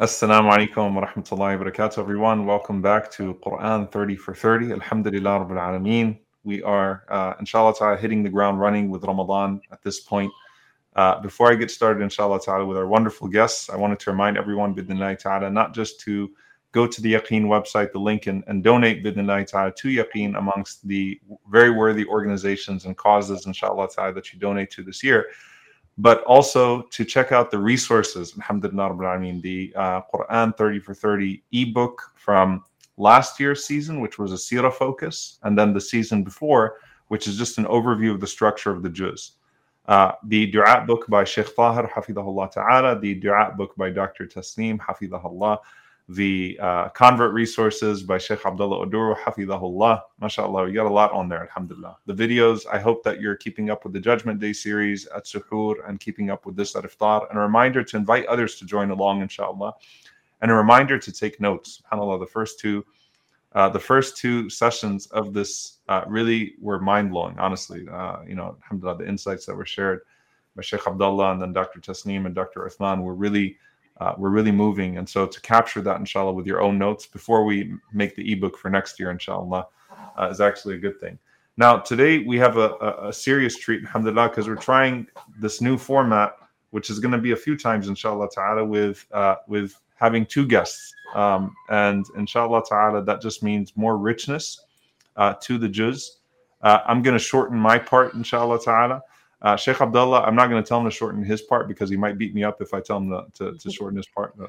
Assalamu alaikum wa rahmatullahi wa barakatuh, everyone. Welcome back to Quran 30 for 30. Alhamdulillah Rabbil Alameen. We are, uh, inshallah ta'ala, hitting the ground running with Ramadan at this point. Uh, before I get started, inshallah ta'ala, with our wonderful guests, I wanted to remind everyone, bidnillahi ta'ala, not just to go to the Yaqeen website, the link, and, and donate bidnillahi ta'ala to Yaqeen amongst the very worthy organizations and causes, inshallah ta'ala, that you donate to this year but also to check out the resources, alhamdulillah, I mean, the uh, Quran 30 for 30 ebook from last year's season, which was a Sirah focus, and then the season before, which is just an overview of the structure of the juz. Uh, the Dua book by Sheikh Tahir, Hafidahullah Ta'ala, the Dua book by Dr. Tasneem, Hafidahullah, the uh, convert resources by Sheikh Abdullah Oduro, Hafidahullah. MashaAllah, we got a lot on there, Alhamdulillah. The videos, I hope that you're keeping up with the Judgment Day series at Suhoor and keeping up with this at Iftar. And a reminder to invite others to join along, inshallah. And a reminder to take notes. SubhanAllah, the first two. Uh, the first two sessions of this uh, really were mind blowing, honestly. Uh, you know, alhamdulillah, the insights that were shared by Sheikh Abdullah and then Dr. Tasneem and Dr. Uthman were really uh, we're really moving. And so to capture that, inshallah, with your own notes before we make the ebook for next year, inshallah, uh, is actually a good thing. Now, today we have a, a, a serious treat, alhamdulillah, because we're trying this new format, which is going to be a few times, inshallah ta'ala, with, uh, with having two guests. Um, and inshallah ta'ala, that just means more richness uh, to the juz. Uh, I'm going to shorten my part, inshallah ta'ala. Uh, Sheikh Abdullah, I'm not going to tell him to shorten his part because he might beat me up if I tell him to, to, to shorten his part. No,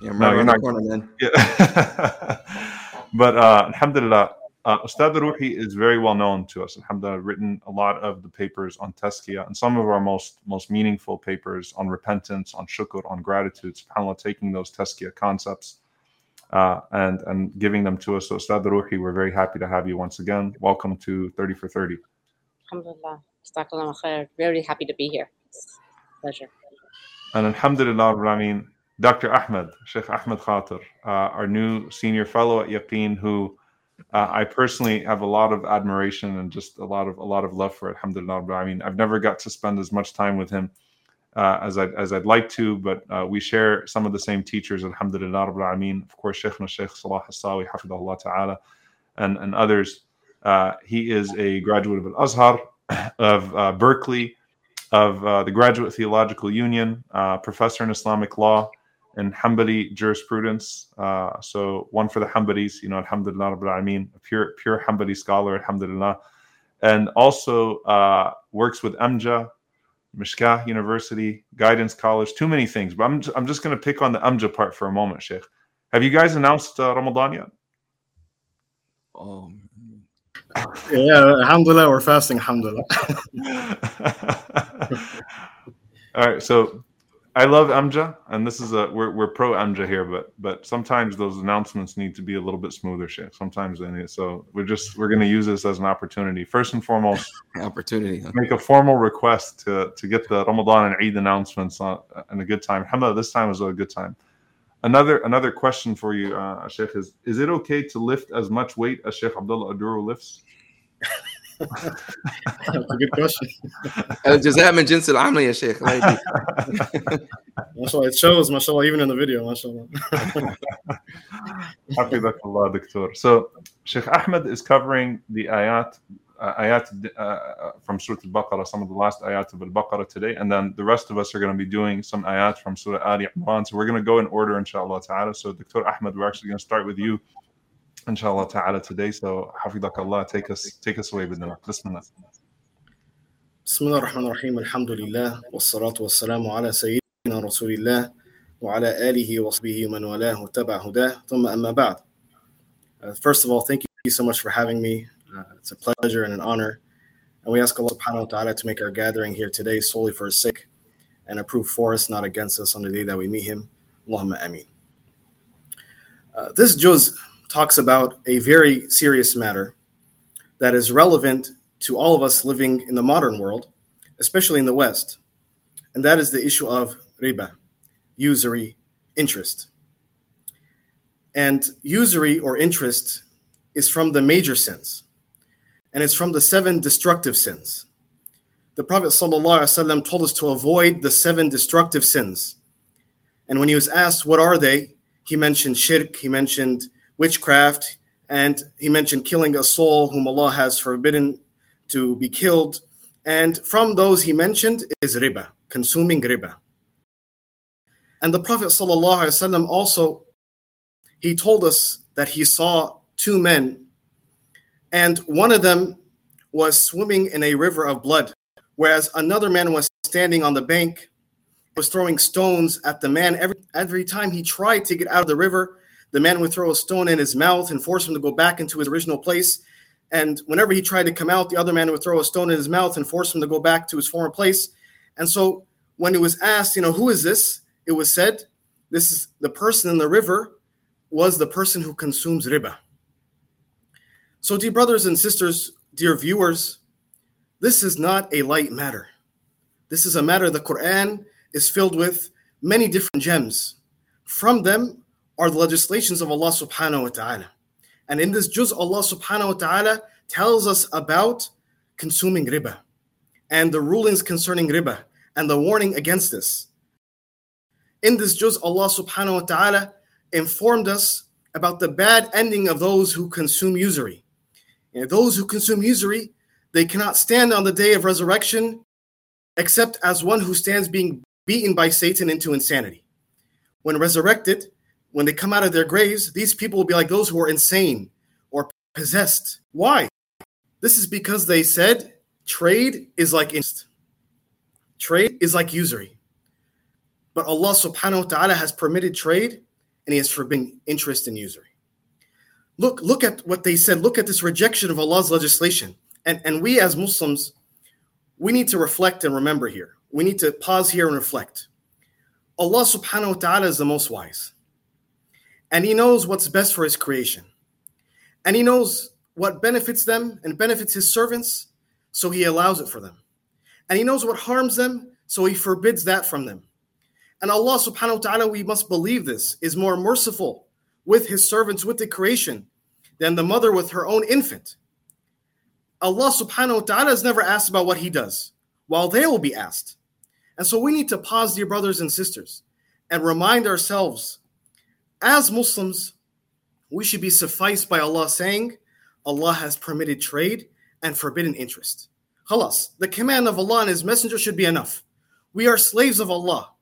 yeah, no you're not corner, man. Yeah. but uh, Alhamdulillah, uh, Ustad Ruhi is very well known to us. Alhamdulillah, written a lot of the papers on tazkiyah and some of our most most meaningful papers on repentance, on shukr, on gratitude. SubhanAllah, taking those tazkiyah concepts uh, and and giving them to us. So Ustad Ruhi, we're very happy to have you once again. Welcome to 30 for 30. Alhamdulillah. Very happy to be here. Pleasure. And Alhamdulillah, I mean, Dr. Ahmed, Sheikh Ahmed Khatir, uh, our new senior fellow at Yaqeen, who uh, I personally have a lot of admiration and just a lot of a lot of love for. Alhamdulillah, I mean, I've never got to spend as much time with him uh, as I as I'd like to, but uh, we share some of the same teachers. Alhamdulillah, I mean, of course, Sheikhna Sheikh Salah Hasawi, Hafidahullah Ta'ala, and and others. Uh, he is a graduate of Al Azhar of uh, Berkeley, of uh, the Graduate Theological Union, uh, professor in Islamic law and Hanbali jurisprudence. Uh, so one for the Hanbalis, you know, Alhamdulillah Rabbil Alameen, a pure, pure Hanbali scholar, Alhamdulillah. And also uh, works with Amja, Mishkah University, Guidance College, too many things. But I'm, I'm just going to pick on the Amja part for a moment, Sheikh. Have you guys announced Ramadan yet? Oh, yeah, alhamdulillah, we're fasting, alhamdulillah. All right, so I love Amja, and this is a we're, we're pro Amja here, but but sometimes those announcements need to be a little bit smoother, Sheikh. Sometimes they need so we're just we're going to use this as an opportunity. First and foremost, opportunity. Huh? Make a formal request to to get the Ramadan and Eid announcements on, in a good time. Alhamdulillah, this time was a good time. Another another question for you, uh, Sheikh, is is it okay to lift as much weight as Sheikh Abdullah Oduro lifts? That's a good question. الجزاء من جنس العمل يا شيخ ما شاء الله it shows ما شاء الله even in the video ما شاء الله حفظك الله دكتور so Sheikh Ahmed is covering the ayat uh, ayat uh, from Surah Al-Baqarah, some of the last ayat of Al-Baqarah today, and then the rest of us are going to be doing some ayat from Surah Ali Imran. So we're going to go in order, inshallah ta'ala. So Dr. Ahmed, we're actually going to start with you, inshallah ta'ala, today. So Hafidak Allah, take us, take us away with them. Bismillah. بسم الله الرحمن الرحيم الحمد لله والصلاة والسلام على سيدنا رسول الله وعلى آله وصحبه ومن والاه وتبع هداه ثم أما بعد uh, First of all, thank you so much for having me. Uh, it's a pleasure and an honor. And we ask Allah subhanahu wa ta'ala to make our gathering here today solely for his sake and approve for us, not against us on the day that we meet him. Allahumma ameen. Uh, this juz talks about a very serious matter that is relevant to all of us living in the modern world, especially in the West. And that is the issue of riba, usury, interest. And usury or interest is from the major sins and it's from the seven destructive sins. The Prophet ﷺ told us to avoid the seven destructive sins. And when he was asked, What are they? he mentioned shirk, he mentioned witchcraft, and he mentioned killing a soul whom Allah has forbidden to be killed. And from those he mentioned is riba, consuming riba. And the Prophet ﷺ also he told us that he saw two men, and one of them was swimming in a river of blood, whereas another man was standing on the bank, was throwing stones at the man. Every every time he tried to get out of the river, the man would throw a stone in his mouth and force him to go back into his original place. And whenever he tried to come out, the other man would throw a stone in his mouth and force him to go back to his former place. And so when it was asked, you know, who is this? It was said, this is the person in the river was the person who consumes riba. So, dear brothers and sisters, dear viewers, this is not a light matter. This is a matter the Quran is filled with many different gems. From them are the legislations of Allah subhanahu wa ta'ala. And in this juz, Allah subhanahu wa ta'ala tells us about consuming riba and the rulings concerning riba and the warning against this. In this juz, Allah subhanahu wa ta'ala informed us about the bad ending of those who consume usury. And those who consume usury, they cannot stand on the day of resurrection except as one who stands being beaten by Satan into insanity. When resurrected, when they come out of their graves, these people will be like those who are insane or possessed. Why? This is because they said trade is like interest. Trade is like usury. But Allah subhanahu wa ta'ala has permitted trade and he has forbidden interest in usury. Look, look at what they said. Look at this rejection of Allah's legislation. And, and we as Muslims, we need to reflect and remember here. We need to pause here and reflect. Allah subhanahu wa ta'ala is the most wise. And he knows what's best for his creation. And he knows what benefits them and benefits his servants, so he allows it for them. And he knows what harms them, so he forbids that from them. And Allah subhanahu wa ta'ala, we must believe this, is more merciful with his servants, with the creation, than the mother with her own infant. Allah subhanahu wa ta'ala is never asked about what he does, while they will be asked. And so we need to pause, dear brothers and sisters, and remind ourselves as Muslims, we should be sufficed by Allah saying, Allah has permitted trade and forbidden interest. Khalas, the command of Allah and His Messenger should be enough. We are slaves of Allah.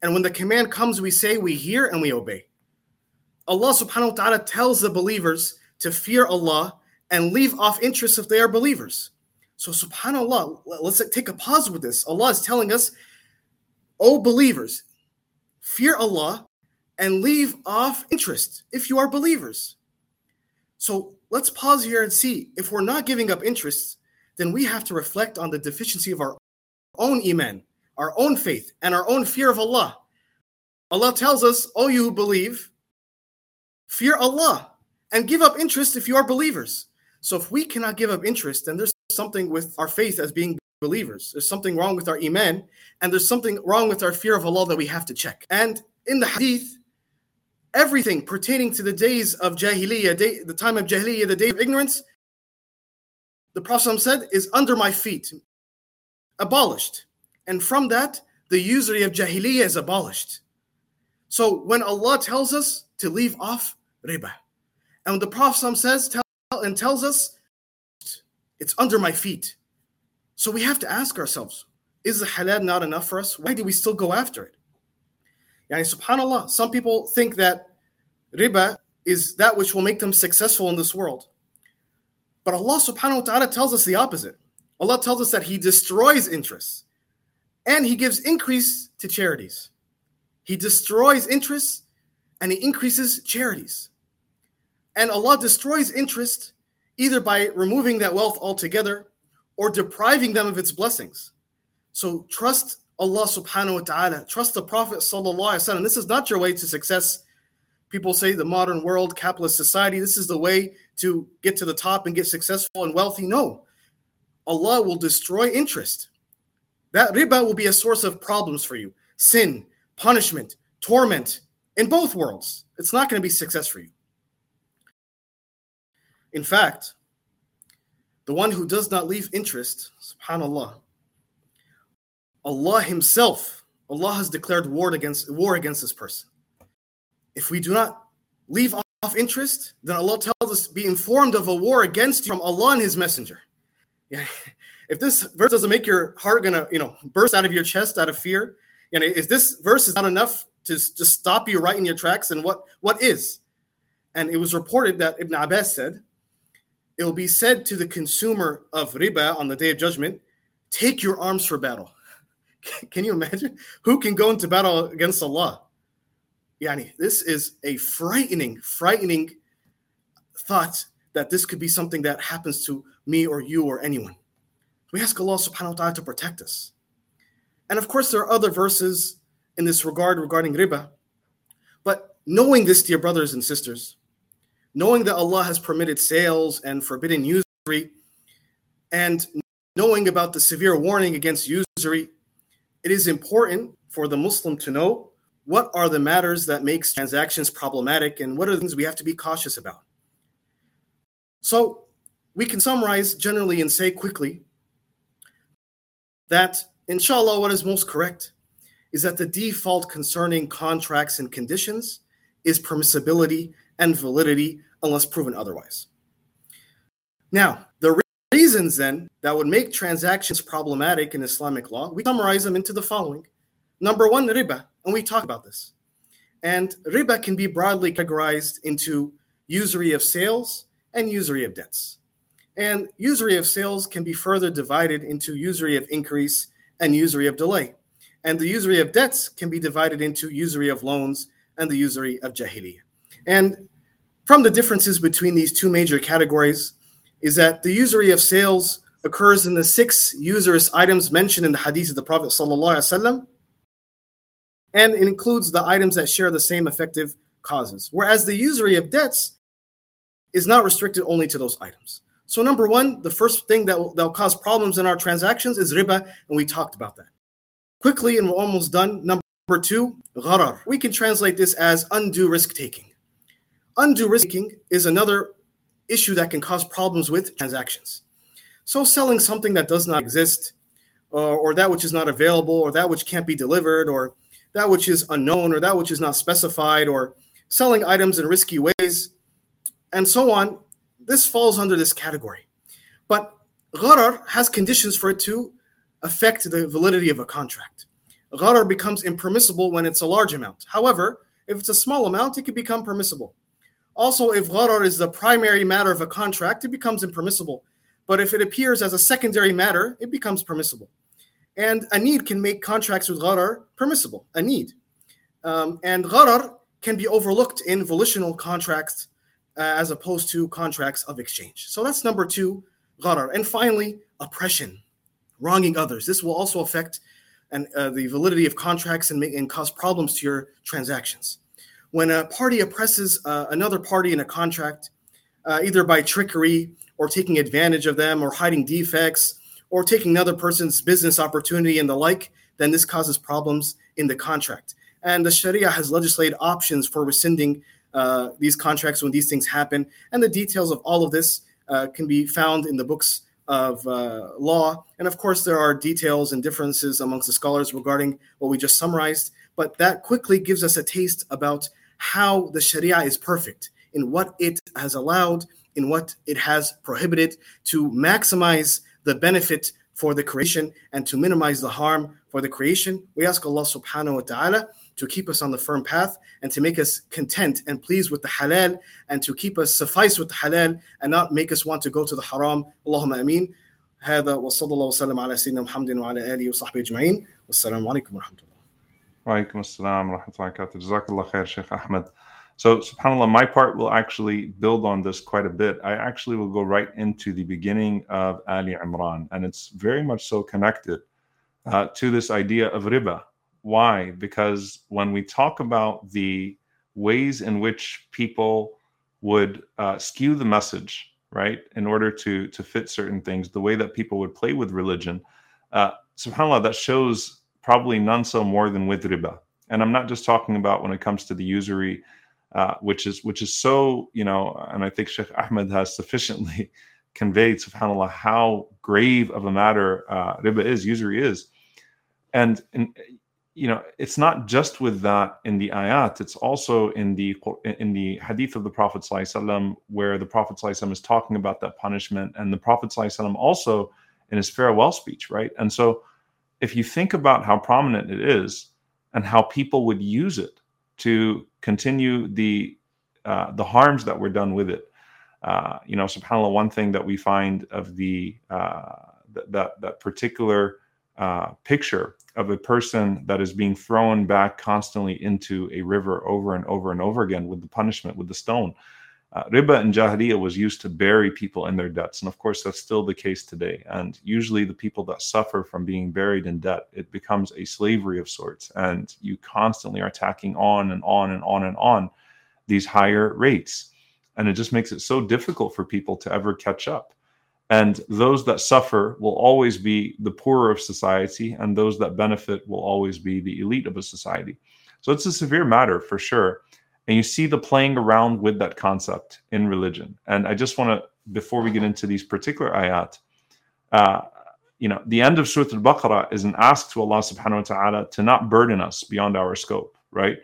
And when the command comes, we say, we hear and we obey. Allah subhanahu wa ta'ala tells the believers to fear Allah and leave off interest if they are believers. So, subhanAllah, let's take a pause with this. Allah is telling us, O believers, fear Allah and leave off interest if you are believers. So, let's pause here and see if we're not giving up interest, then we have to reflect on the deficiency of our own iman our own faith and our own fear of Allah. Allah tells us, O you who believe, fear Allah and give up interest if you are believers. So if we cannot give up interest, then there's something with our faith as being believers. There's something wrong with our iman, and there's something wrong with our fear of Allah that we have to check. And in the hadith, everything pertaining to the days of Jahiliyyah, day, the time of Jahiliyyah, the day of ignorance, the Prophet said, is under my feet, abolished. And from that, the usury of jahiliyyah is abolished. So when Allah tells us to leave off riba, and the Prophet says tell, and tells us it's under my feet. So we have to ask ourselves, is the halal not enough for us? Why do we still go after it? Yani, subhanAllah, some people think that riba is that which will make them successful in this world. But Allah subhanahu wa ta'ala tells us the opposite. Allah tells us that He destroys interests and he gives increase to charities. He destroys interest and he increases charities. And Allah destroys interest either by removing that wealth altogether or depriving them of its blessings. So trust Allah subhanahu wa ta'ala, trust the Prophet sallallahu alaihi wasallam. This is not your way to success. People say the modern world, capitalist society, this is the way to get to the top and get successful and wealthy. No. Allah will destroy interest. That riba will be a source of problems for you sin, punishment, torment in both worlds. It's not going to be success for you. In fact, the one who does not leave interest, subhanAllah, Allah Himself, Allah has declared war against war against this person. If we do not leave off interest, then Allah tells us be informed of a war against you from Allah and His Messenger. Yeah. If this verse doesn't make your heart gonna, you know, burst out of your chest out of fear, know, if this verse is not enough to just stop you right in your tracks, and what what is? And it was reported that Ibn Abbas said, it will be said to the consumer of riba on the day of judgment, take your arms for battle. Can you imagine? Who can go into battle against Allah? Yani, this is a frightening, frightening thought that this could be something that happens to me or you or anyone. We ask Allah subhanahu wa ta'ala to protect us. And of course, there are other verses in this regard regarding riba. But knowing this, dear brothers and sisters, knowing that Allah has permitted sales and forbidden usury, and knowing about the severe warning against usury, it is important for the Muslim to know what are the matters that makes transactions problematic and what are the things we have to be cautious about. So we can summarize generally and say quickly that inshallah what is most correct is that the default concerning contracts and conditions is permissibility and validity unless proven otherwise. Now, the reasons then that would make transactions problematic in Islamic law, we summarize them into the following. Number one, riba, and we talk about this. And riba can be broadly categorized into usury of sales and usury of debts. And usury of sales can be further divided into usury of increase and usury of delay. And the usury of debts can be divided into usury of loans and the usury of jahiliyyah. And from the differences between these two major categories is that the usury of sales occurs in the six usurious items mentioned in the hadith of the Prophet and it includes the items that share the same effective causes. Whereas the usury of debts is not restricted only to those items. So, number one, the first thing that will, that will cause problems in our transactions is riba, and we talked about that. Quickly, and we're almost done. Number two, gharar. We can translate this as undue risk taking. Undue risk taking is another issue that can cause problems with transactions. So, selling something that does not exist, or, or that which is not available, or that which can't be delivered, or that which is unknown, or that which is not specified, or selling items in risky ways, and so on, this falls under this category. But gharar has conditions for it to affect the validity of a contract. Gharar becomes impermissible when it's a large amount. However, if it's a small amount, it can become permissible. Also, if gharar is the primary matter of a contract, it becomes impermissible. But if it appears as a secondary matter, it becomes permissible. And a need can make contracts with gharar permissible, a need. Um, and gharar can be overlooked in volitional contracts uh, as opposed to contracts of exchange. So that's number two, gharar. And finally, oppression, wronging others. This will also affect and, uh, the validity of contracts and, make, and cause problems to your transactions. When a party oppresses uh, another party in a contract, uh, either by trickery or taking advantage of them or hiding defects or taking another person's business opportunity and the like, then this causes problems in the contract. And the Sharia has legislated options for rescinding uh, these contracts when these things happen. And the details of all of this uh, can be found in the books of uh, law. And of course, there are details and differences amongst the scholars regarding what we just summarized. But that quickly gives us a taste about how the Sharia is perfect in what it has allowed, in what it has prohibited to maximize the benefit for the creation and to minimize the harm for the creation. We ask Allah subhanahu wa ta'ala to keep us on the firm path and to make us content and pleased with the halal and to keep us suffice with the halal and not make us want to go to the haram. Allahumma ameen. هذا وصلى الله وسلم على سيدنا محمد وعلى اله وصحبه اجمعين والسلام عليكم ورحمه الله. Walaikum assalam. So, subhanAllah, my part will actually build on this quite a bit. I actually will go right into the beginning of Ali Imran, and it's very much so connected uh, to this idea of riba. Why? Because when we talk about the ways in which people would uh, skew the message, right, in order to to fit certain things, the way that people would play with religion, uh, subhanAllah, that shows probably none so more than with riba. And I'm not just talking about when it comes to the usury, uh, which is which is so you know, and I think Sheikh Ahmed has sufficiently conveyed, subhanallah, how grave of a matter uh, riba is, usury is, and, and you know, it's not just with that in the ayat, it's also in the in the hadith of the Prophet ﷺ, where the Prophet ﷺ is talking about that punishment, and the Prophet ﷺ also in his farewell speech, right? And so if you think about how prominent it is and how people would use it to continue the uh, the harms that were done with it, uh, you know, subhanallah, one thing that we find of the uh, th- that that particular uh, picture of a person that is being thrown back constantly into a river over and over and over again with the punishment with the stone. Uh, riba in Jahiliyyah was used to bury people in their debts. And of course, that's still the case today. And usually, the people that suffer from being buried in debt, it becomes a slavery of sorts. And you constantly are tacking on and on and on and on these higher rates. And it just makes it so difficult for people to ever catch up. And those that suffer will always be the poorer of society, and those that benefit will always be the elite of a society. So it's a severe matter for sure. And you see the playing around with that concept in religion. And I just want to, before we get into these particular ayat, uh, you know, the end of Surah Al-Baqarah is an ask to Allah subhanahu wa ta'ala to not burden us beyond our scope, right?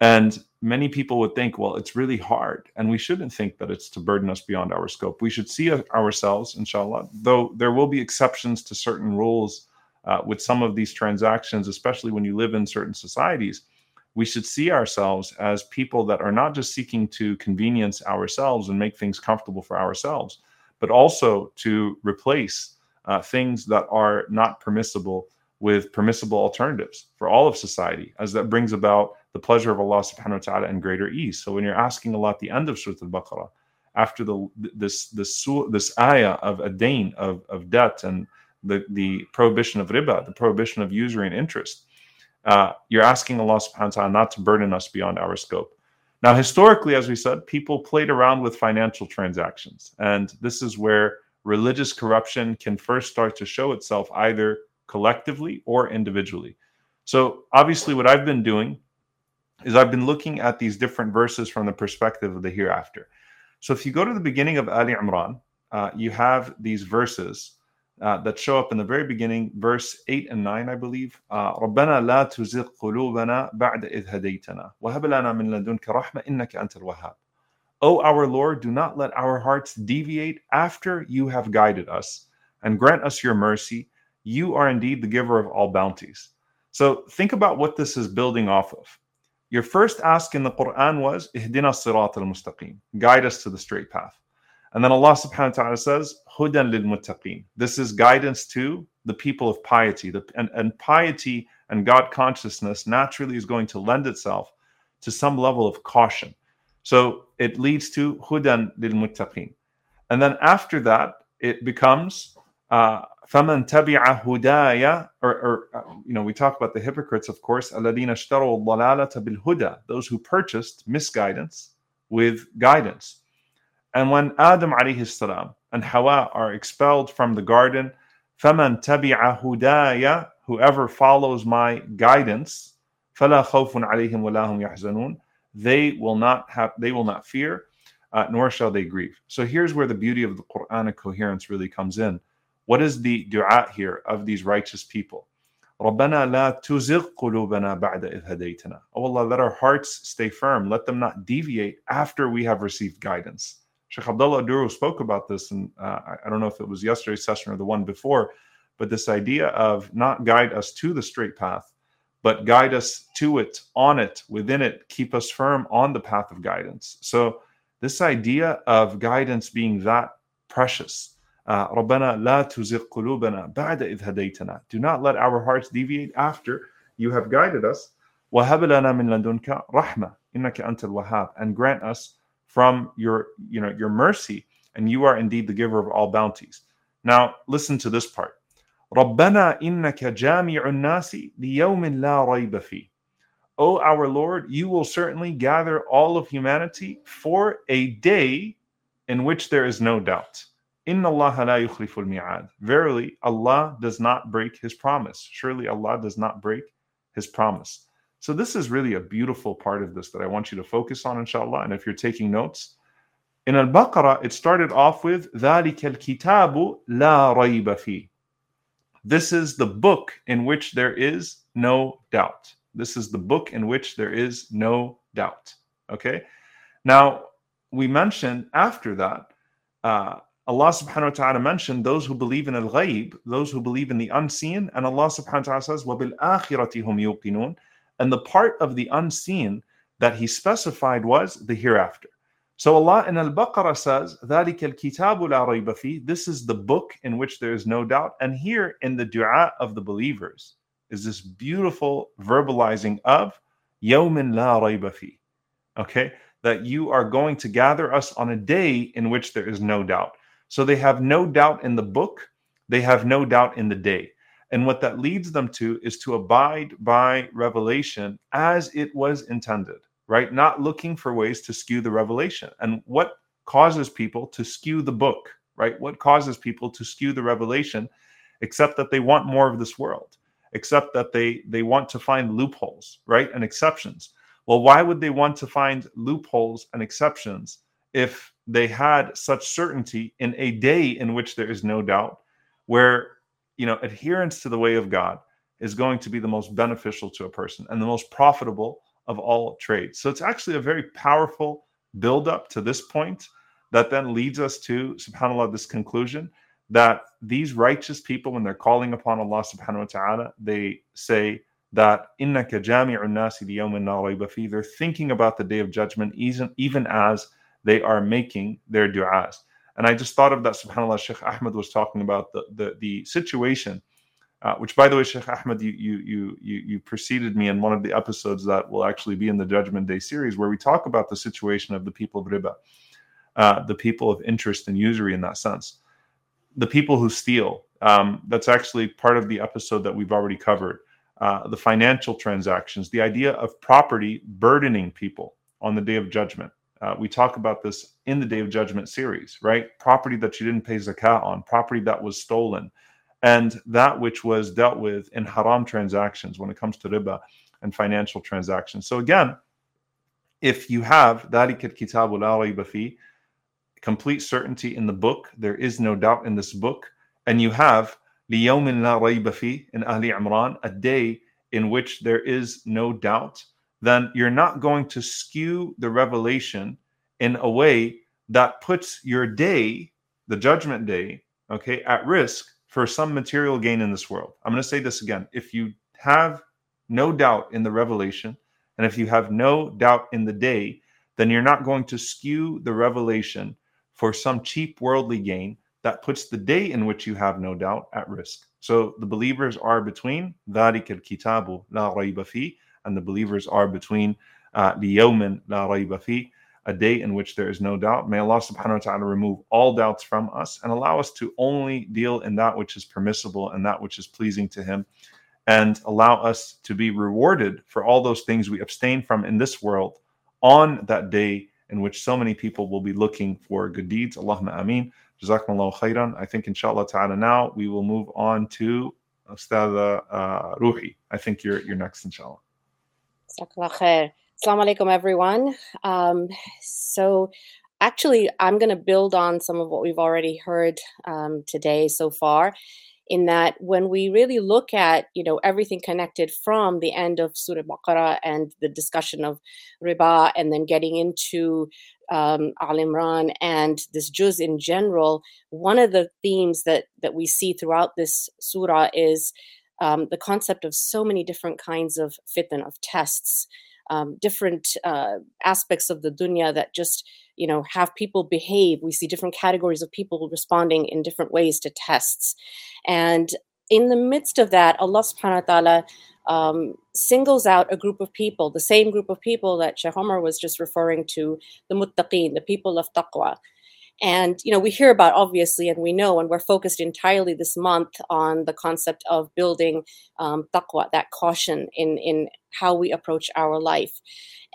And many people would think, well, it's really hard. And we shouldn't think that it's to burden us beyond our scope. We should see ourselves, inshallah, though there will be exceptions to certain rules uh, with some of these transactions, especially when you live in certain societies. We should see ourselves as people that are not just seeking to convenience ourselves and make things comfortable for ourselves, but also to replace uh, things that are not permissible with permissible alternatives for all of society, as that brings about the pleasure of Allah subhanahu wa ta'ala and greater ease. So when you're asking Allah at the end of Surah Al-Baqarah, after the this this this ayah of a dain of, of debt and the, the prohibition of riba, the prohibition of usury and interest, uh, you're asking Allah subhanahu wa ta'ala not to burden us beyond our scope. Now, historically, as we said, people played around with financial transactions. And this is where religious corruption can first start to show itself either collectively or individually. So, obviously, what I've been doing is I've been looking at these different verses from the perspective of the hereafter. So if you go to the beginning of Ali Imran, uh, you have these verses uh, that show up in the very beginning, verse 8 and 9, I believe. ربنا لا تزغ قلوبنا بعد إذ هديتنا وهب لنا من لدنك رحمة إنك أنت الوهاب. O our Lord, do not let our hearts deviate after you have guided us, and grant us your mercy. You are indeed the giver of all bounties. So think about what this is building off of. Your first ask in the Quran was, Ihdina sirat al mustaqim, guide us to the straight path. And then Allah subhanahu wa ta'ala says, Hudan lil muttaqin. This is guidance to the people of piety. The, and, and piety and God consciousness naturally is going to lend itself to some level of caution. So it leads to Hudan lil muttaqin. And then after that, it becomes uh, فَمَنْ تَبِعَ هُدَايَ or, or uh, you know, we talk about the hypocrites, of course, الَّذِينَ اشْتَرَوُا الضَّلَالَةَ بِالْهُدَى those who purchased misguidance with guidance. And when Adam alayhi salam and Hawa are expelled from the garden, فَمَنْ تَبِعَ هُدَايَ whoever follows my guidance, فَلَا خَوْفٌ عَلَيْهِمْ وَلَا هُمْ يَحْزَنُونَ they will not have they will not fear uh, nor shall they grieve so here's where the beauty of the quranic coherence really comes in what is the dua here of these righteous people? رَبَّنَا لَا تُزِغْ قُلُوبَنَا بَعْدَ إِذْ هَدَيْتَنَا Oh Allah, let our hearts stay firm. Let them not deviate after we have received guidance. Sheikh Abdullah Duru spoke about this, and uh, I don't know if it was yesterday's session or the one before, but this idea of not guide us to the straight path, but guide us to it, on it, within it, keep us firm on the path of guidance. So, this idea of guidance being that precious, ربنا لا تزغ قلوبنا بعد إذ هديتنا Do not let our hearts deviate after you have guided us. وهب لنا من لدنك رحمة إنك أنت الوهاب and grant us from your you know your mercy and you are indeed the giver of all bounties. Now listen to this part. ربنا إنك جامع الناس ليوم لا ريب فيه. O our Lord, you will certainly gather all of humanity for a day in which there is no doubt. Inna Allah la yukhliful mi'ad. Verily, Allah does not break his promise. Surely Allah does not break his promise. So this is really a beautiful part of this that I want you to focus on, inshallah. And if you're taking notes, in Al-Baqarah, it started off with ذَلِكَ الْكِتَابُ لَا رَيْبَ فِيهِ This is the book in which there is no doubt. This is the book in which there is no doubt. Okay. Now, we mentioned after that, uh, Allah subhanahu wa ta'ala mentioned those who believe in al ghaib, those who believe in the unseen, and Allah subhanahu wa ta'ala says, وَبِالْآخِرَةِ هُمْ يُوقِنُونَ And the part of the unseen that He specified was the hereafter. So Allah in Al-Baqarah says, ذَلِكَ الْكِتَابُ لَا رَيْبَ فِيهِ This is the book in which there is no doubt. And here in the dua of the believers is this beautiful verbalizing of يَوْمٍ لَا رَيْبَ فِيهِ Okay? That you are going to gather us on a day in which there is no doubt. So they have no doubt in the book, they have no doubt in the day. And what that leads them to is to abide by revelation as it was intended right? Not looking for ways to skew the revelation. And what causes people to skew the book, right? What causes people to skew the revelation, except that they want more of this world, except that they they want to find loopholes, right? And exceptions. Well, why would they want to find loopholes and exceptions if they had such certainty in a day in which there is no doubt, where you know adherence to the way of God is going to be the most beneficial to a person and the most profitable of all trades. So it's actually a very powerful build up to this point that then leads us to, subhanAllah, this conclusion that these righteous people, when they're calling upon Allah subhanahu wa ta'ala, they say that innaka jami'un nasi They're thinking about the day of judgment even as they are making their du'as. And I just thought of that, subhanAllah, Sheikh Ahmed was talking about the, the, the situation uh, which, by the way, Sheikh Ahmed, you, you you you you preceded me in one of the episodes that will actually be in the Judgment Day series, where we talk about the situation of the people of riba, uh, the people of interest and usury in that sense, the people who steal. Um, that's actually part of the episode that we've already covered. Uh, the financial transactions, the idea of property burdening people on the day of judgment. Uh, we talk about this in the Day of Judgment series, right? Property that you didn't pay zakat on, property that was stolen, and that which was dealt with in haram transactions when it comes to riba and financial transactions. So again, if you have ذلك الكتاب لا complete certainty in the book, there is no doubt in this book, and you have liyomin la ريب فيه in Ali Imran, a day in which there is no doubt then you're not going to skew the revelation in a way that puts your day, the judgment day, okay, at risk for some material gain in this world. I'm going to say this again. If you have no doubt in the revelation, and if you have no doubt in the day, then you're not going to skew the revelation for some cheap worldly gain that puts the day in which you have no doubt at risk. So the believers are between ذَلِكَ الْكِتَابُ لَا رَيْبَ فِيهِ and the believers are between uh, a day in which there is no doubt. May Allah subhanahu wa ta'ala remove all doubts from us and allow us to only deal in that which is permissible and that which is pleasing to Him and allow us to be rewarded for all those things we abstain from in this world on that day in which so many people will be looking for good deeds. Allahumma ameen. Jazakumullahu khairan. I think inshallah ta'ala now we will move on to Astala uh, Ruhi. I think you're, you're next inshallah. Assalamu alaikum, everyone. Um, so, actually, I'm going to build on some of what we've already heard um, today so far. In that, when we really look at you know everything connected from the end of Surah Baqarah and the discussion of riba, and then getting into um, Al Imran and this juz in general, one of the themes that that we see throughout this surah is um, the concept of so many different kinds of fitan of tests um, different uh, aspects of the dunya that just you know have people behave. We see different categories of people responding in different ways to tests. And in the midst of that allah subhanahu wa ta'ala um, singles out a group of people the same group of people that Sheikh Omar was just referring to the muttaqeen the people of taqwa and you know we hear about obviously and we know and we're focused entirely this month on the concept of building um, taqwa that caution in in how we approach our life.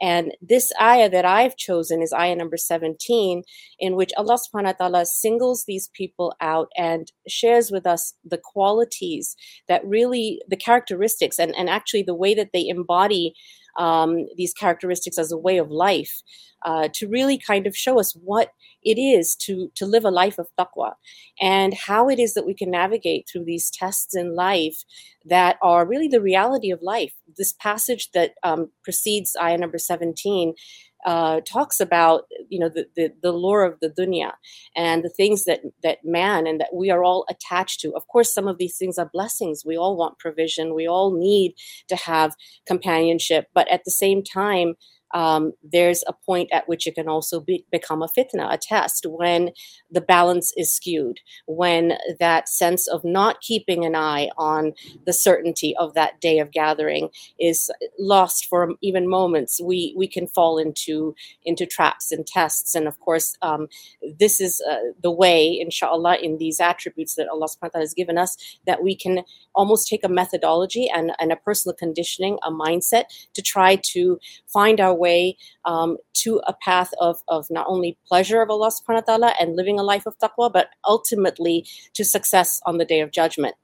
And this ayah that I've chosen is ayah number 17, in which Allah subhanahu wa ta'ala singles these people out and shares with us the qualities that really, the characteristics and, and actually the way that they embody um, these characteristics as a way of life uh, to really kind of show us what it is to to live a life of taqwa and how it is that we can navigate through these tests in life that are really the reality of life. This passage that um, precedes ayah number 17 uh, talks about you know the, the, the lure of the dunya and the things that that man and that we are all attached to. Of course some of these things are blessings. We all want provision. We all need to have companionship. But at the same time um, there's a point at which it can also be, become a fitna, a test, when the balance is skewed, when that sense of not keeping an eye on the certainty of that day of gathering is lost for even moments. We we can fall into into traps and tests, and of course, um, this is uh, the way, inshallah, in these attributes that Allah Subhanahu wa Taala has given us, that we can almost take a methodology and, and a personal conditioning, a mindset to try to find our way um, to a path of, of not only pleasure of Allah subhanahu wa ta'ala and living a life of taqwa, but ultimately to success on the day of judgment.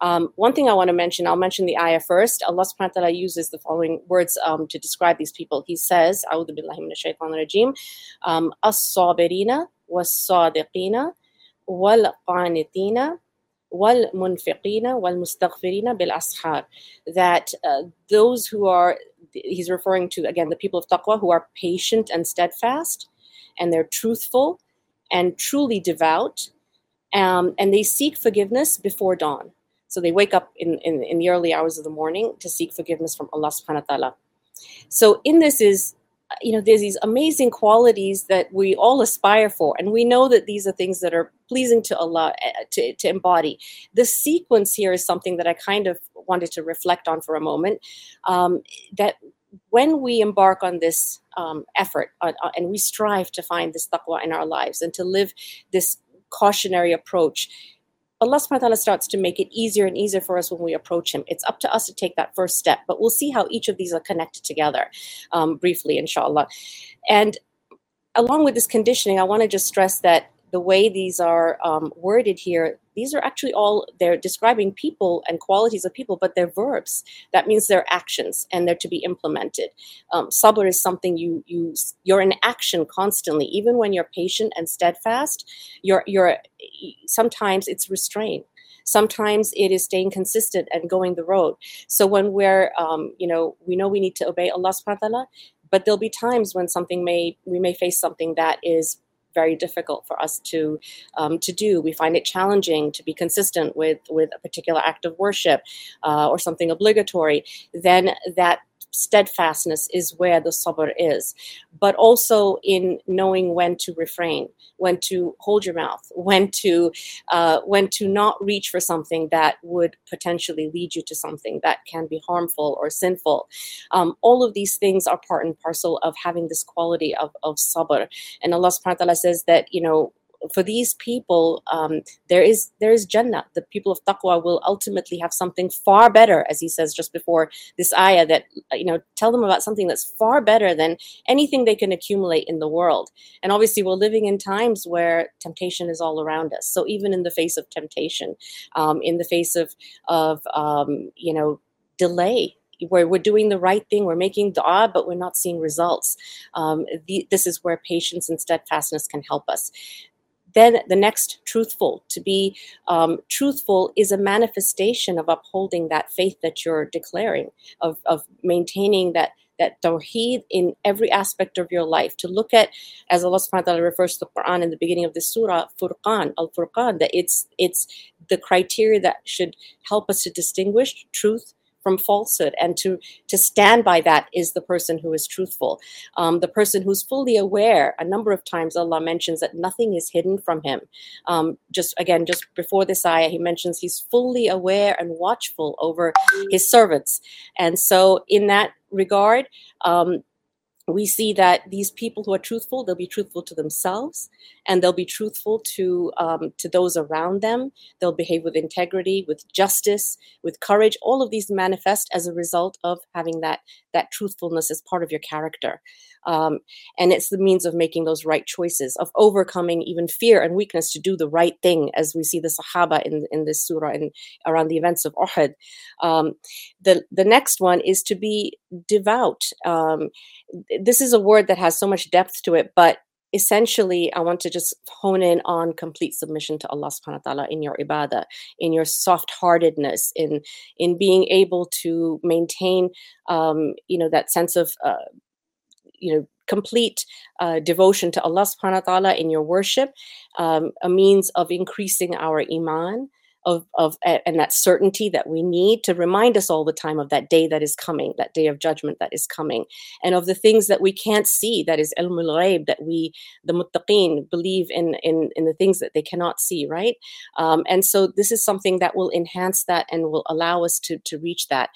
Um, one thing I want to mention, I'll mention the ayah first. Allah subhanahu wa ta'ala uses the following words um, to describe these people. He says, A'udhu billahi minash shaitanir rajim, um, as-sabirina was-sadiqina wal-qanitina wal-munfiqina wal-mustaghfirina bil-ashar. That uh, those who are he's referring to, again, the people of taqwa who are patient and steadfast, and they're truthful and truly devout, um, and they seek forgiveness before dawn. So they wake up in, in, in the early hours of the morning to seek forgiveness from Allah subhanahu wa ta'ala. So in this is you know there's these amazing qualities that we all aspire for and we know that these are things that are pleasing to allah eh, to, to embody. The sequence here is something that i kind of wanted to reflect on for a moment um, that when we embark on this um, effort uh, uh, and we strive to find this taqwa in our lives and to live this cautionary approach Allah subhanahu wa ta'ala starts to make it easier and easier for us when we approach Him. It's up to us to take that first step, but we'll see how each of these are connected together um, briefly, inshallah. And along with this conditioning, I want to just stress that the way these are um, worded here, these are actually all they're describing people and qualities of people, but they're verbs. That means they're actions and they're to be implemented. Um, sabr is something you you you're in action constantly, even when you're patient and steadfast. You're you're sometimes it's restraint sometimes it is staying consistent and going the road so when we're um, you know we know we need to obey allah subhanahu wa ta'ala but there'll be times when something may we may face something that is very difficult for us to um, to do. We find it challenging to be consistent with with a particular act of worship uh, or something obligatory. Then that steadfastness is where the sabr is, but also in knowing when to refrain, when to hold your mouth, when to uh, when to not reach for something that would potentially lead you to something that can be harmful or sinful. Um, all of these things are part and parcel of having this quality of, of sabr. And Allah subhanahu wa ta'ala says that, you know, for these people, um, there is there is Jannah. The people of Taqwa will ultimately have something far better, as he says just before this ayah. That you know, tell them about something that's far better than anything they can accumulate in the world. And obviously, we're living in times where temptation is all around us. So even in the face of temptation, um, in the face of of um, you know delay where we're doing the right thing, we're making dua, but we're not seeing results. Um, the, this is where patience and steadfastness can help us then the next truthful to be um, truthful is a manifestation of upholding that faith that you're declaring of, of maintaining that that tawheed in every aspect of your life. To look at, as Allah subhanahu wa ta'ala refers to the Quran in the beginning of this surah, Furqan, Al Furqan, that it's it's the criteria that should help us to distinguish truth from falsehood and to to stand by that is the person who is truthful. Um, the person who's fully aware a number of times allah mentions that nothing is hidden from him. Um, just again just before this ayah he mentions he's fully aware and watchful over his servants. And so in that regard um, we see that these people who are truthful they'll be truthful to themselves and they'll be truthful to um, to those around them. They'll behave with integrity with justice with courage. All of these manifest as a result of having that that truthfulness as part of your character. Um, and it's the means of making those right choices of overcoming even fear and weakness to do the right thing as we see the sahaba in, in this surah and around the events of uhud. Um, the, the next one is to be devout. Um, this is a word that has so much depth to it, but essentially, I want to just hone in on complete submission to Allah subhanahu wa ta'ala in your ibadah, in your soft heartedness, in in being able to maintain um, you know, that sense of uh, you know complete uh, devotion to Allah subhanahu wa ta'ala in your worship, um, a means of increasing our iman, of, of and that certainty that we need to remind us all the time of that day that is coming, that day of judgment that is coming, and of the things that we can't see, that is ilmul ghaib, that we, the muttaqeen, believe in, in, in the things that they cannot see, right? Um, and so this is something that will enhance that and will allow us to, to reach that.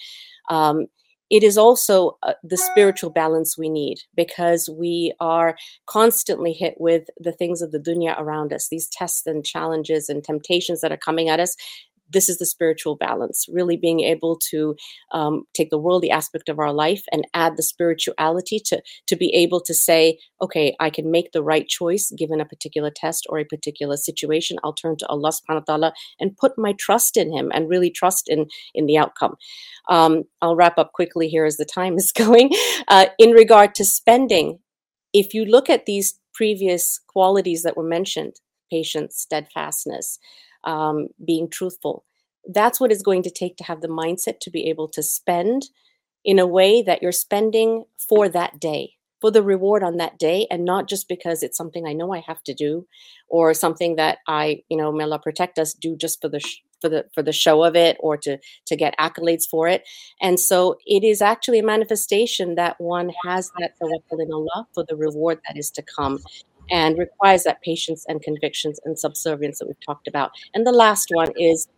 Um, it is also uh, the spiritual balance we need because we are constantly hit with the things of the dunya around us, these tests and challenges and temptations that are coming at us this is the spiritual balance really being able to um, take the worldly aspect of our life and add the spirituality to to be able to say okay i can make the right choice given a particular test or a particular situation. I'll turn to allah subhanahu wa ta'ala and put my trust in him and really trust in in the outcome. Um, i'll wrap up quickly here as the time is going. Uh, in regard to spending if you look at these previous qualities that were mentioned patience steadfastness um, being truthful. That's what it's going to take to have the mindset to be able to spend in a way that you're spending for that day, for the reward on that day, and not just because it's something I know I have to do, or something that I, you know, may Allah protect us, do just for the sh- for the for the show of it or to to get accolades for it. And so it is actually a manifestation that one has that in Allah for the reward that is to come and requires that patience and convictions and subservience that we've talked about. And the last one is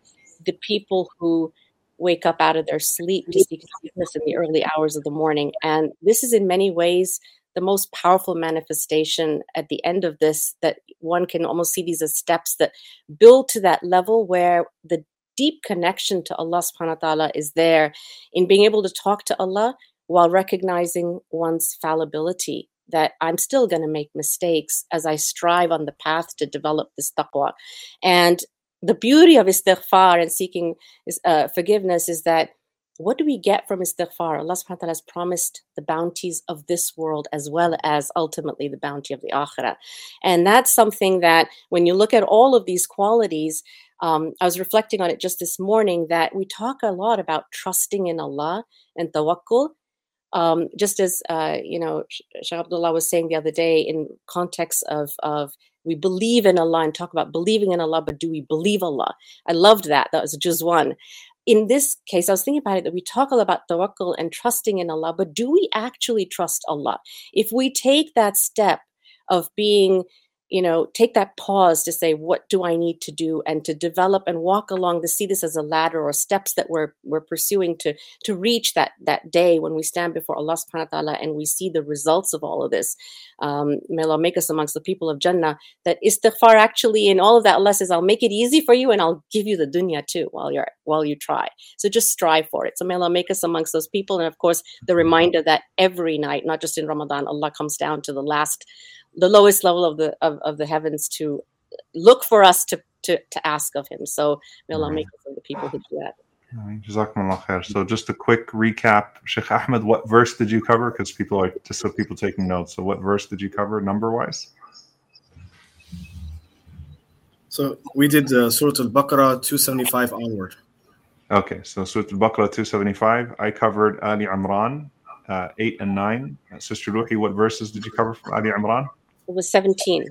the people who wake up out of their sleep to seek forgiveness in the early hours of the morning. And this is in many ways the most powerful manifestation at the end of this that one can almost see these as steps that build to that level where the deep connection to Allah subhanahu wa ta'ala is there in being able to talk to Allah while recognizing one's fallibility that I'm still going to make mistakes as I strive on the path to develop this taqwa. And the beauty of istighfar and seeking uh, forgiveness is that what do we get from istighfar? Allah subhanahu wa ta'ala has promised the bounties of this world as well as ultimately the bounty of the akhirah. And that's something that when you look at all of these qualities, um, I was reflecting on it just this morning that we talk a lot about trusting in Allah and tawakkul, um, just as uh, you know, Sheikh Abdullah was saying the other day in context of of we believe in Allah and talk about believing in Allah, but do we believe Allah? I loved that. That was just one. In this case, I was thinking about it that we talk a lot about tawakkul and trusting in Allah, but do we actually trust Allah? If we take that step of being you know take that pause to say what do i need to do? and to develop and walk along to see this as a ladder or steps that we're we're pursuing to to reach that that day when we stand before allah subhanahu wa ta'ala and we see the results of all of this. Um, may allah make us amongst the people of jannah that istighfar actually in all of that allah says i'll make it easy for you and i'll give you the dunya too while you're while you try. So just strive for it. So may allah make us amongst those people and of course the reminder that every night not just in ramadan allah comes down to the last the lowest level of the of, of the heavens to look for us to to, to ask of him. So may Allah make us of the people who do that. So just a quick recap, Sheikh Ahmed, what verse did you cover? Because people are just so people taking notes. So what verse did you cover number wise? So we did uh, Surah Al-Baqarah 275 onward. Okay, so Surah Al-Baqarah 275. I covered Ali Imran uh, 8 and 9. Uh, Sister Ruhi, what verses did you cover from Ali Imran? It was 17.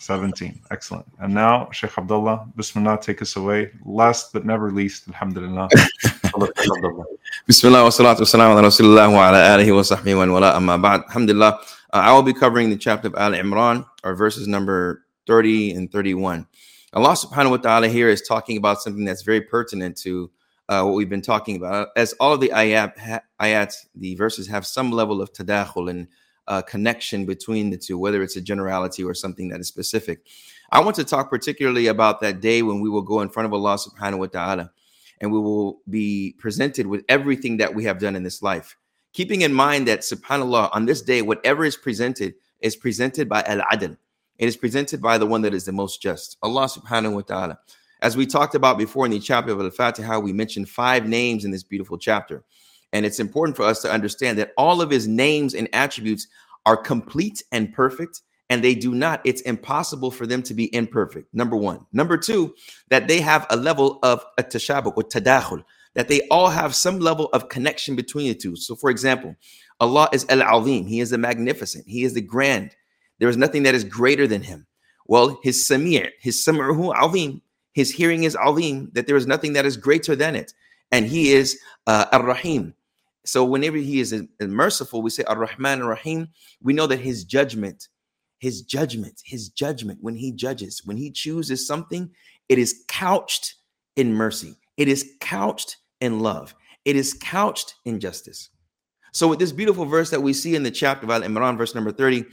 17. Excellent. And now, Sheikh Abdullah, Bismillah, take us away. Last but never least, Alhamdulillah. Bismillah wa salatu wa salam ala Rasulullah wa ala alihi wa sahbihi wa wala amma ba'd. Alhamdulillah. Uh, I will be covering the chapter of Al Imran, or verses number 30 and 31. Allah subhanahu wa ta'ala here is talking about something that's very pertinent to uh, what we've been talking about. As all of the ayat, ayat, the verses have some level of tadakhul and uh, connection between the two, whether it's a generality or something that is specific. I want to talk particularly about that day when we will go in front of Allah subhanahu wa ta'ala and we will be presented with everything that we have done in this life. Keeping in mind that subhanAllah, on this day, whatever is presented is presented by Al Adl. It is presented by the one that is the most just, Allah subhanahu wa ta'ala. As we talked about before in the chapter of Al Fatiha, we mentioned five names in this beautiful chapter. And it's important for us to understand that all of his names and attributes are complete and perfect, and they do not, it's impossible for them to be imperfect. Number one. Number two, that they have a level of a tashabuk or tadakhul, that they all have some level of connection between the two. So, for example, Allah is Al Azim, He is the magnificent, He is the grand. There is nothing that is greater than Him. Well, His Samir, His Sam'uhu Azim, His hearing is Azim, that there is nothing that is greater than it. And He is uh, Ar Rahim. So, whenever He is merciful, we say Ar Rahman Ar Rahim. We know that His judgment, His judgment, His judgment, when He judges, when He chooses something, it is couched in mercy, it is couched in love, it is couched in justice. So, with this beautiful verse that we see in the chapter of Al Imran, verse number 30,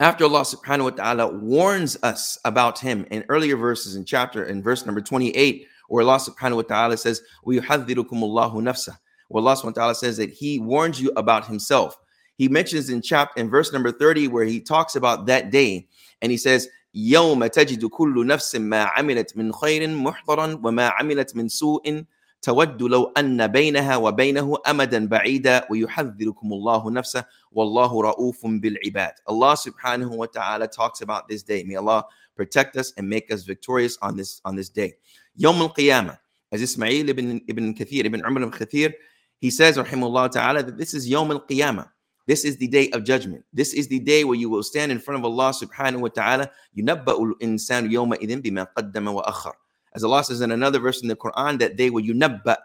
after Allah subhanahu wa ta'ala warns us about him in earlier verses in chapter, in verse number 28, where Allah subhanahu wa ta'ala says, وَيُحَذِّرُكُمُ اللَّهُ نَفْسَهُ Where Allah subhanahu wa ta'ala says that he warns you about himself. He mentions in chapter in verse number 30 where he talks about that day and he says, يوم تجد كل نفس ما عملت من خير محضرا وما عملت من سوء تود لو أن بينها وبينه أمدا بعيدا ويحذركم الله نفسه والله رؤوف بالعباد. Allah subhanahu wa ta'ala talks about this day. May Allah protect us and make us victorious on this on this day. يوم القيامة. As Ismail ibn, ibn Kathir, ibn Umar ibn Kathir, he says, Rahimullah Ta'ala, that this is Yom al Qiyamah. This is the day of judgment. This is the day where you will stand in front of Allah subhanahu wa ta'ala. Yunabba'ul idin qaddama wa. As Allah says in another verse in the Quran, that they will yunabba,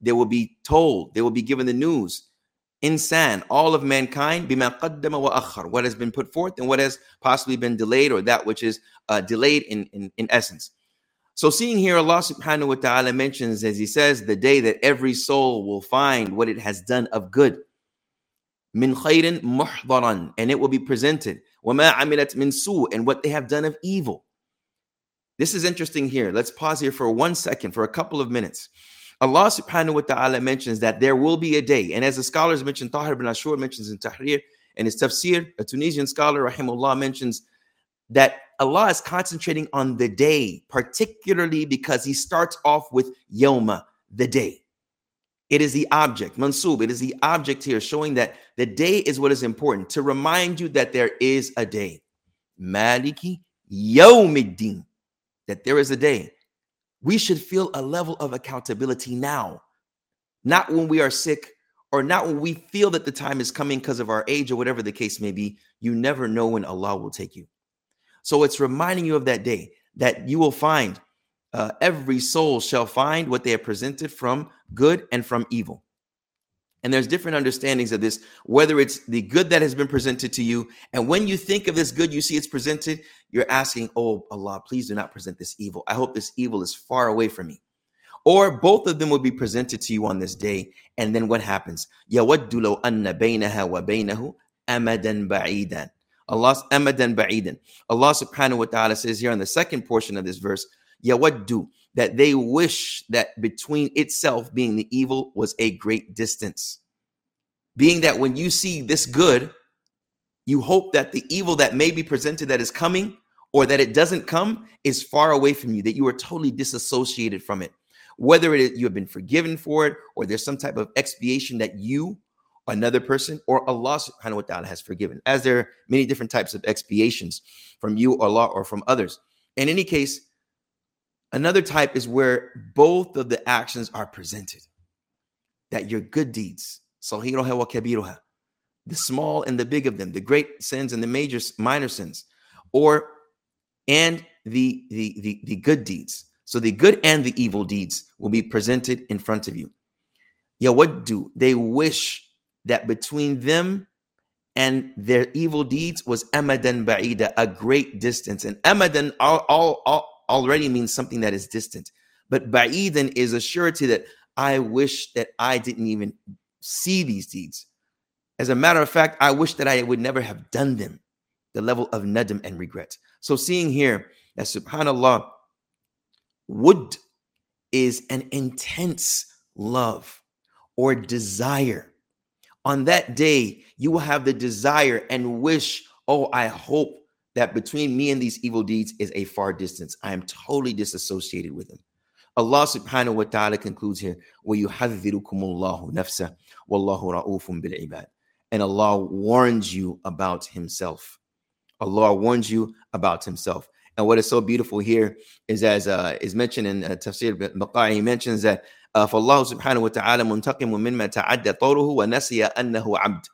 they will be told, they will be given the news. Insan, all of mankind, bima qaddama wa akhar, what has been put forth and what has possibly been delayed or that which is uh, delayed in, in, in essence. So, seeing here, Allah subhanahu wa ta'ala mentions, as He says, the day that every soul will find what it has done of good. Min khayrin muhdaran, and it will be presented. Wama amilat min su, and what they have done of evil. This is interesting here. Let's pause here for one second, for a couple of minutes. Allah subhanahu wa ta'ala mentions that there will be a day. And as the scholars mentioned, Tahir ibn Ashur mentions in Tahrir and his tafsir, a Tunisian scholar, rahimullah, mentions that Allah is concentrating on the day, particularly because he starts off with Yoma, the day. It is the object, mansub. It is the object here, showing that the day is what is important to remind you that there is a day. Maliki Yawmiddin that there is a day, we should feel a level of accountability now, not when we are sick or not when we feel that the time is coming because of our age or whatever the case may be. You never know when Allah will take you. So it's reminding you of that day that you will find uh, every soul shall find what they have presented from good and from evil. And there's different understandings of this, whether it's the good that has been presented to you. And when you think of this good, you see it's presented, you're asking, Oh, Allah, please do not present this evil. I hope this evil is far away from me. Or both of them will be presented to you on this day. And then what happens? يَوَدُّ لَوْ أَنَّ بَيْنَهَا وَبَيْنَهُ أَمَدًا بَعِيدًا Allah's amadan ba'idan. Allah subhanahu wa ta'ala says here in the second portion of this verse, yawaddu, that they wish that between itself being the evil was a great distance. Being that when you see this good, you hope that the evil that may be presented that is coming or that it doesn't come is far away from you, that you are totally disassociated from it. Whether it is, you have been forgiven for it or there's some type of expiation that you, another person, or Allah subhanahu wa ta'ala has forgiven, as there are many different types of expiations from you, Allah, or from others. In any case, Another type is where both of the actions are presented. That your good deeds, sahiroha wa kabiroha, the small and the big of them, the great sins and the major minor sins, or and the the the, the good deeds. So the good and the evil deeds will be presented in front of you. Yeah, what do they wish that between them and their evil deeds was amadan ba'ida, a great distance. And amadan all, all, all already means something that is distant. But ba'idan is a surety that I wish that I didn't even see these deeds. As a matter of fact, I wish that I would never have done them. The level of nadam and regret. So seeing here that subhanallah, would is an intense love or desire On that day, you will have the desire and wish, oh, I hope that between me and these evil deeds is a far distance. I am totally disassociated with them. Allah subhanahu wa ta'ala concludes here, وَيُحَذِّرُكُمُ اللَّهُ نَفْسَهُ وَاللَّهُ رَؤُوفٌ بِالْعِبَادِ And Allah warns you about himself. Allah warns you about himself. And what is so beautiful here is as uh, is mentioned in uh, Tafsir Baqai, he mentions that uh, for Allah subhanahu wa ta'ala mimma ta'adda tawruhu wa nasiya annahu abd.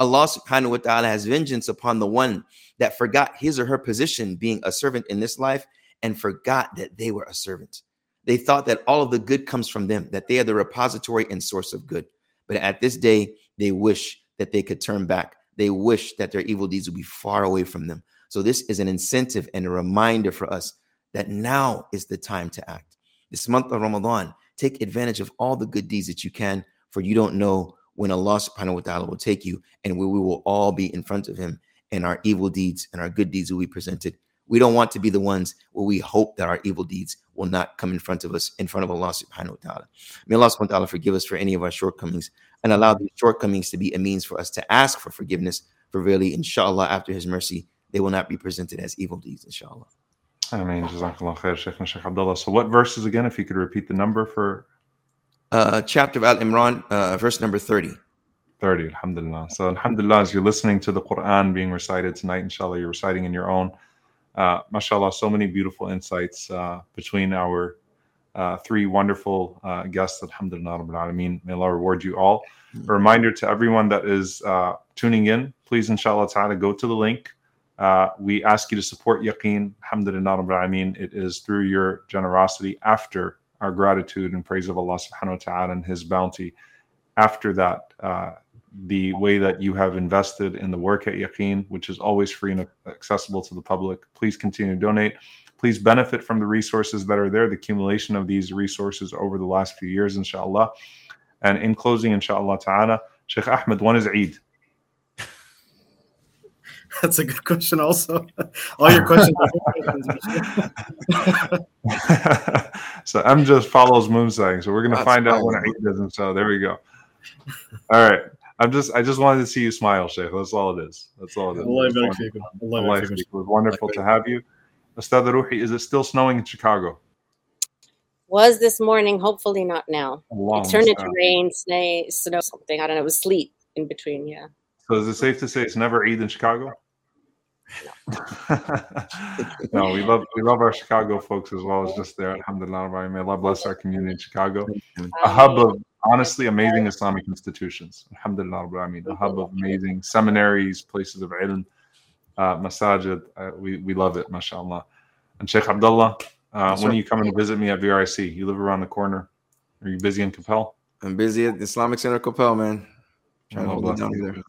Allah subhanahu wa ta'ala has vengeance upon the one that forgot his or her position being a servant in this life and forgot that they were a servant. They thought that all of the good comes from them, that they are the repository and source of good. But at this day, they wish that they could turn back. They wish that their evil deeds would be far away from them. So, this is an incentive and a reminder for us that now is the time to act. This month of Ramadan, take advantage of all the good deeds that you can, for you don't know when Allah subhanahu wa ta'ala will take you and we, we will all be in front of Him and our evil deeds and our good deeds will be presented. We don't want to be the ones where we hope that our evil deeds will not come in front of us, in front of Allah subhanahu wa ta'ala. May Allah subhanahu wa ta'ala forgive us for any of our shortcomings and allow these shortcomings to be a means for us to ask for forgiveness. For really, inshallah, after His mercy, they will not be presented as evil deeds, inshallah. I mean, Jazakallah khair, Sheikh Sheikh Abdullah. So, what verses again, if you could repeat the number for Uh, chapter of Al Imran, uh, verse number 30. 30, Alhamdulillah. So, Alhamdulillah, as you're listening to the Quran being recited tonight, inshallah, you're reciting in your own. Uh, mashallah, so many beautiful insights uh, between our uh, three wonderful uh, guests. Alhamdulillah, Rabbil Alameen. May Allah reward you all. A reminder to everyone that is uh, tuning in, please, inshallah ta'ala, go to the link. Uh, we ask you to support Yaqeen. Alhamdulillah, Rabbil Alameen. It is through your generosity after our gratitude and praise of Allah subhanahu wa ta'ala and His bounty. After that, uh, the way that you have invested in the work at Yaqeen, which is always free and accessible to the public. Please continue to donate. Please benefit from the resources that are there, the accumulation of these resources over the last few years, inshallah. And in closing, inshallah ta'ala, Sheikh Ahmed, when is Eid? that's a good question. Also, all your questions. so M just follows moon saying. So we're gonna that's find out when I does not So there we go. All right. I'm just I just wanted to see you smile, Sheikh. That's all it is. That's all it is. Allah it was wonderful to have you. Ustad Ruhi, is it still snowing in Chicago? Was this morning, hopefully not now. Long it turned into rain, snow, snow, something. I don't know. It was sleet in between, yeah. So is it safe to say it's never Eid in Chicago? no, we love we love our Chicago folks as well as just there. Alhamdulillah, may Allah bless our community in Chicago. A hub of honestly amazing Islamic institutions. Alhamdulillah, Rabbi. I mean, a hub of amazing seminaries, places of ilm, uh, masajid. Uh, we we love it, mashallah. And Sheikh Abdullah, uh, when are you coming to visit me at VRIC? You live around the corner. Are you busy in Coppell? I'm busy at the Islamic Center Coppell, man. Trying to hold down either.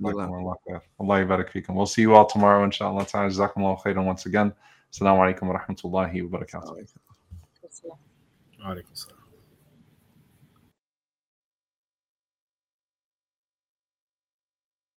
Allah barak. We'll see you all tomorrow, inshallah. Jazakumullah khairan once again. Assalamu alaikum wa rahmatullahi wa barakatuh. Wa alaikum